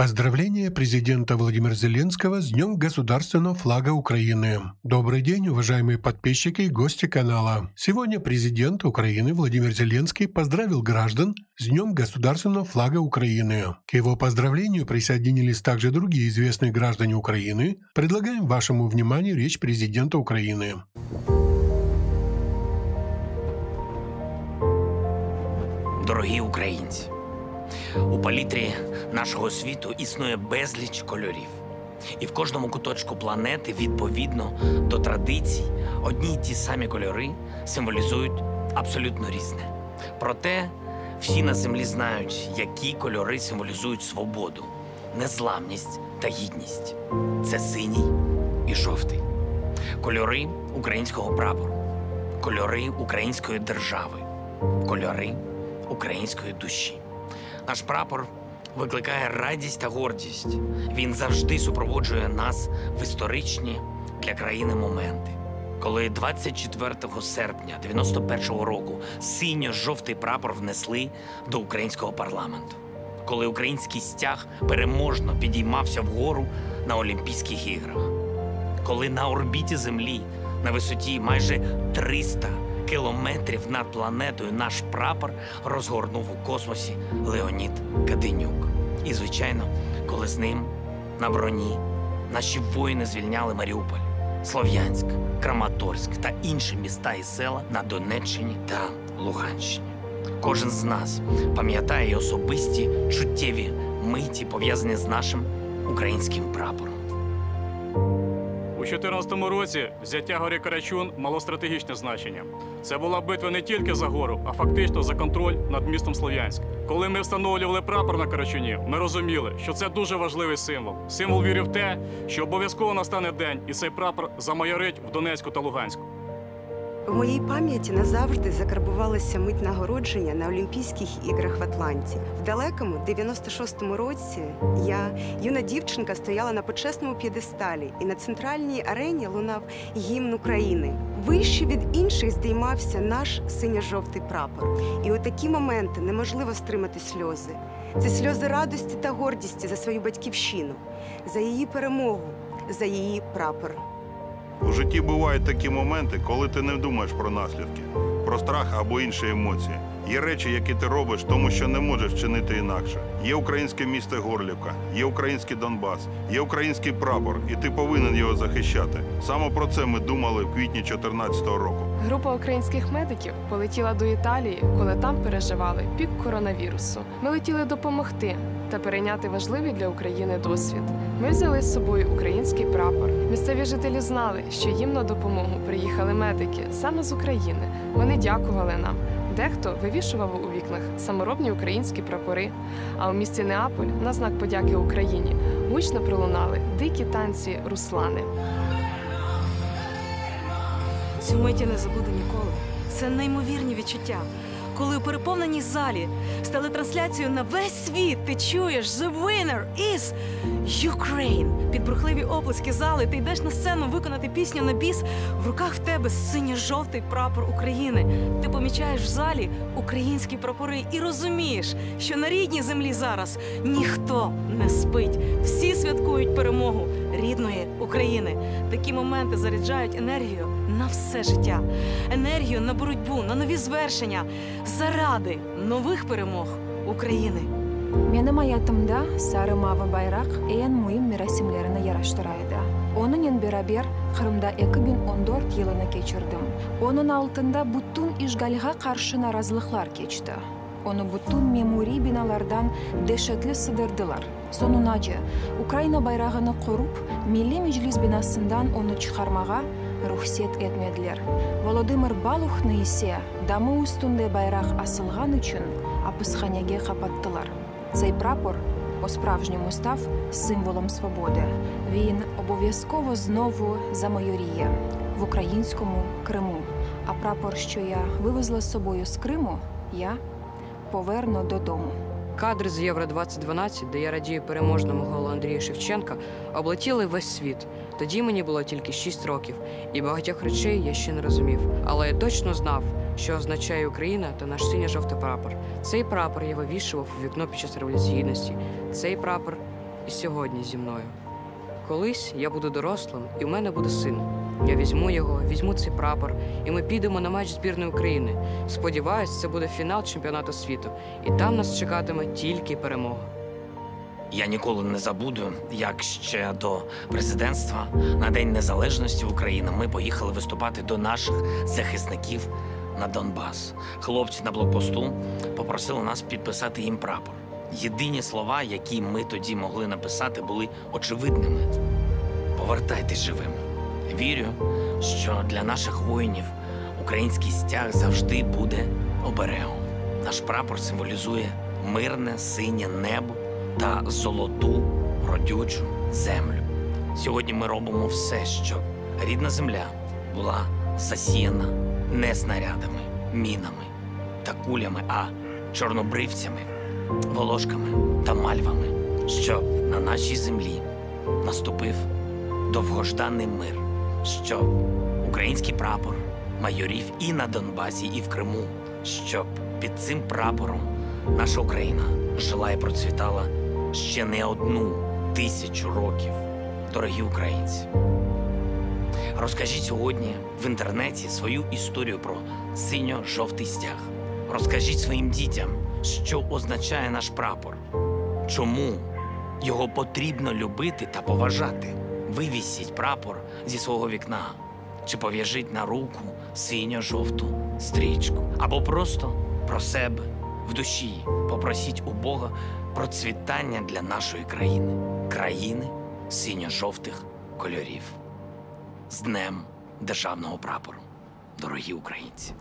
Поздравление президента Владимира Зеленского с Днем Государственного флага Украины. Добрый день, уважаемые подписчики и гости канала. Сегодня президент Украины Владимир Зеленский поздравил граждан с Днем Государственного флага Украины. К его поздравлению присоединились также другие известные граждане Украины. Предлагаем вашему вниманию речь президента Украины. Дорогі українці, У палітрі нашого світу існує безліч кольорів. І в кожному куточку планети, відповідно до традицій, одні й ті самі кольори символізують абсолютно різне. Проте всі на землі знають, які кольори символізують свободу, незламність та гідність. Це синій і жовтий. Кольори українського прапору, кольори української держави, кольори української душі. Наш прапор викликає радість та гордість. Він завжди супроводжує нас в історичні для країни моменти. Коли 24 серпня 91-го року синьо-жовтий прапор внесли до українського парламенту, коли український стяг переможно підіймався вгору на Олімпійських іграх, коли на орбіті Землі на висоті майже 300 кілометрів над планетою наш прапор розгорнув у космосі Леонід Каденюк. І, звичайно, коли з ним на броні наші воїни звільняли Маріуполь, Слов'янськ, Краматорськ та інші міста і села на Донеччині та Луганщині. Кожен з нас пам'ятає особисті чуттєві миті, пов'язані з нашим українським прапором. У 2014 році взяття гори Карачун мало стратегічне значення. Це була битва не тільки за гору, а фактично за контроль над містом Слов'янськ. Коли ми встановлювали прапор на Карачуні, ми розуміли, що це дуже важливий символ. Символ віри в те, що обов'язково настане день, і цей прапор замайорить в Донецьку та Луганську. У моїй пам'яті назавжди закарбувалася мить нагородження на Олімпійських іграх в Атланті. В далекому 96-му році я, юна дівчинка, стояла на почесному п'єдесталі, і на центральній арені лунав гімн України. Вище від інших здіймався наш синьо-жовтий прапор. І у такі моменти неможливо стримати сльози. Це сльози радості та гордісті за свою батьківщину, за її перемогу, за її прапор. У житті бувають такі моменти, коли ти не думаєш про наслідки, про страх або інші емоції. Є речі, які ти робиш, тому що не можеш вчинити інакше. Є українське місто Горлівка, є український Донбас, є український прапор, і ти повинен його захищати. Саме про це ми думали в квітні 2014 року. Група українських медиків полетіла до Італії, коли там переживали пік коронавірусу. Ми летіли допомогти та перейняти важливий для України досвід. Ми взяли з собою український прапор. Місцеві жителі знали, що їм на допомогу приїхали медики саме з України. Вони дякували нам. Дехто вивішував у вікнах саморобні українські прапори. А у місті Неаполь на знак подяки Україні гучно пролунали дикі танці Руслани. Цю мить я не забуду ніколи. Це неймовірні відчуття. Коли у переповненій залі з телетрансляцією на весь світ ти чуєш «The winner is Ukraine». Під бурхливі оплески зали ти йдеш на сцену виконати пісню на біс. В руках в тебе синьо-жовтий прапор України. Ти помічаєш в залі українські прапори і розумієш, що на рідній землі зараз ніхто не спить. Всі святкують перемогу рідної України. Такі моменти заряджають енергію на все життя, енергію на боротьбу, на нові звершення заради нових перемог України. Менің аятымда сары мавы байрақ ең мұйым мерасимлеріні яраштырайды. Онымен берабер Қырымда 2014 yılını geçirdim. Onun altında bütün işgalға қаршы наразылықлар keçti. Memuri binalardan dehşetli sığdırdılar. Sonunacı, Ukrayna bayrağını korup, Milli Meclis binasından onu çıkarmağa ruhsat etmediler. Volodymyr Baluch'ны ise дамы üstünde bayrak asılgan için hapishanege kapattılar. Цей прапор по-справжньому став символом свободи. Він обов'язково знову замайоріє в українському Криму. А прапор, що я вивезла з собою з Криму, я поверну додому. Кадри з Євро 2012, де я радію переможному голу Андрія Шевченка, облетіли весь світ. Тоді мені було тільки 6 років, і багатьох речей я ще не розумів. Але я точно знав, що означає Україна та наш синьо-жовтий прапор. Цей прапор я вивішував у вікно під час революції гідності. Цей прапор і сьогодні зі мною. Колись я буду дорослим, і в мене буде син. Я візьму його, візьму цей прапор, і ми підемо на матч збірної України. Сподіваюсь, це буде фінал чемпіонату світу, і там нас чекатиме тільки перемога. Я ніколи не забуду, як ще до президентства на День Незалежності України ми поїхали виступати до наших захисників на Донбас. Хлопці на блокпосту попросили нас підписати їм прапор. Єдині слова, які ми тоді могли написати, були очевидними: повертайтесь живим. Вірю, що для наших воїнів український стяг завжди буде оберегом. Наш прапор символізує мирне синє небо та золоту родючу землю. Сьогодні ми робимо все, щоб рідна земля була засіяна не снарядами, мінами та кулями, а чорнобривцями, волошками та мальвами, щоб на нашій землі наступив довгожданий мир, щоб український прапор майорів і на Донбасі, і в Криму, щоб під цим прапором наша Україна жила і процвітала ще не одну тисячу років. Дорогі українці, розкажіть сьогодні в інтернеті свою історію про синьо-жовтий стяг. Розкажіть своїм дітям, що означає наш прапор, чому його потрібно любити та поважати. Вивісіть прапор зі свого вікна чи пов'яжіть на руку синьо-жовту стрічку, або просто про себе в душі попросіть у Бога процвітання для нашої країни, країни синьо-жовтих кольорів. З Днем Державного прапору, дорогі українці!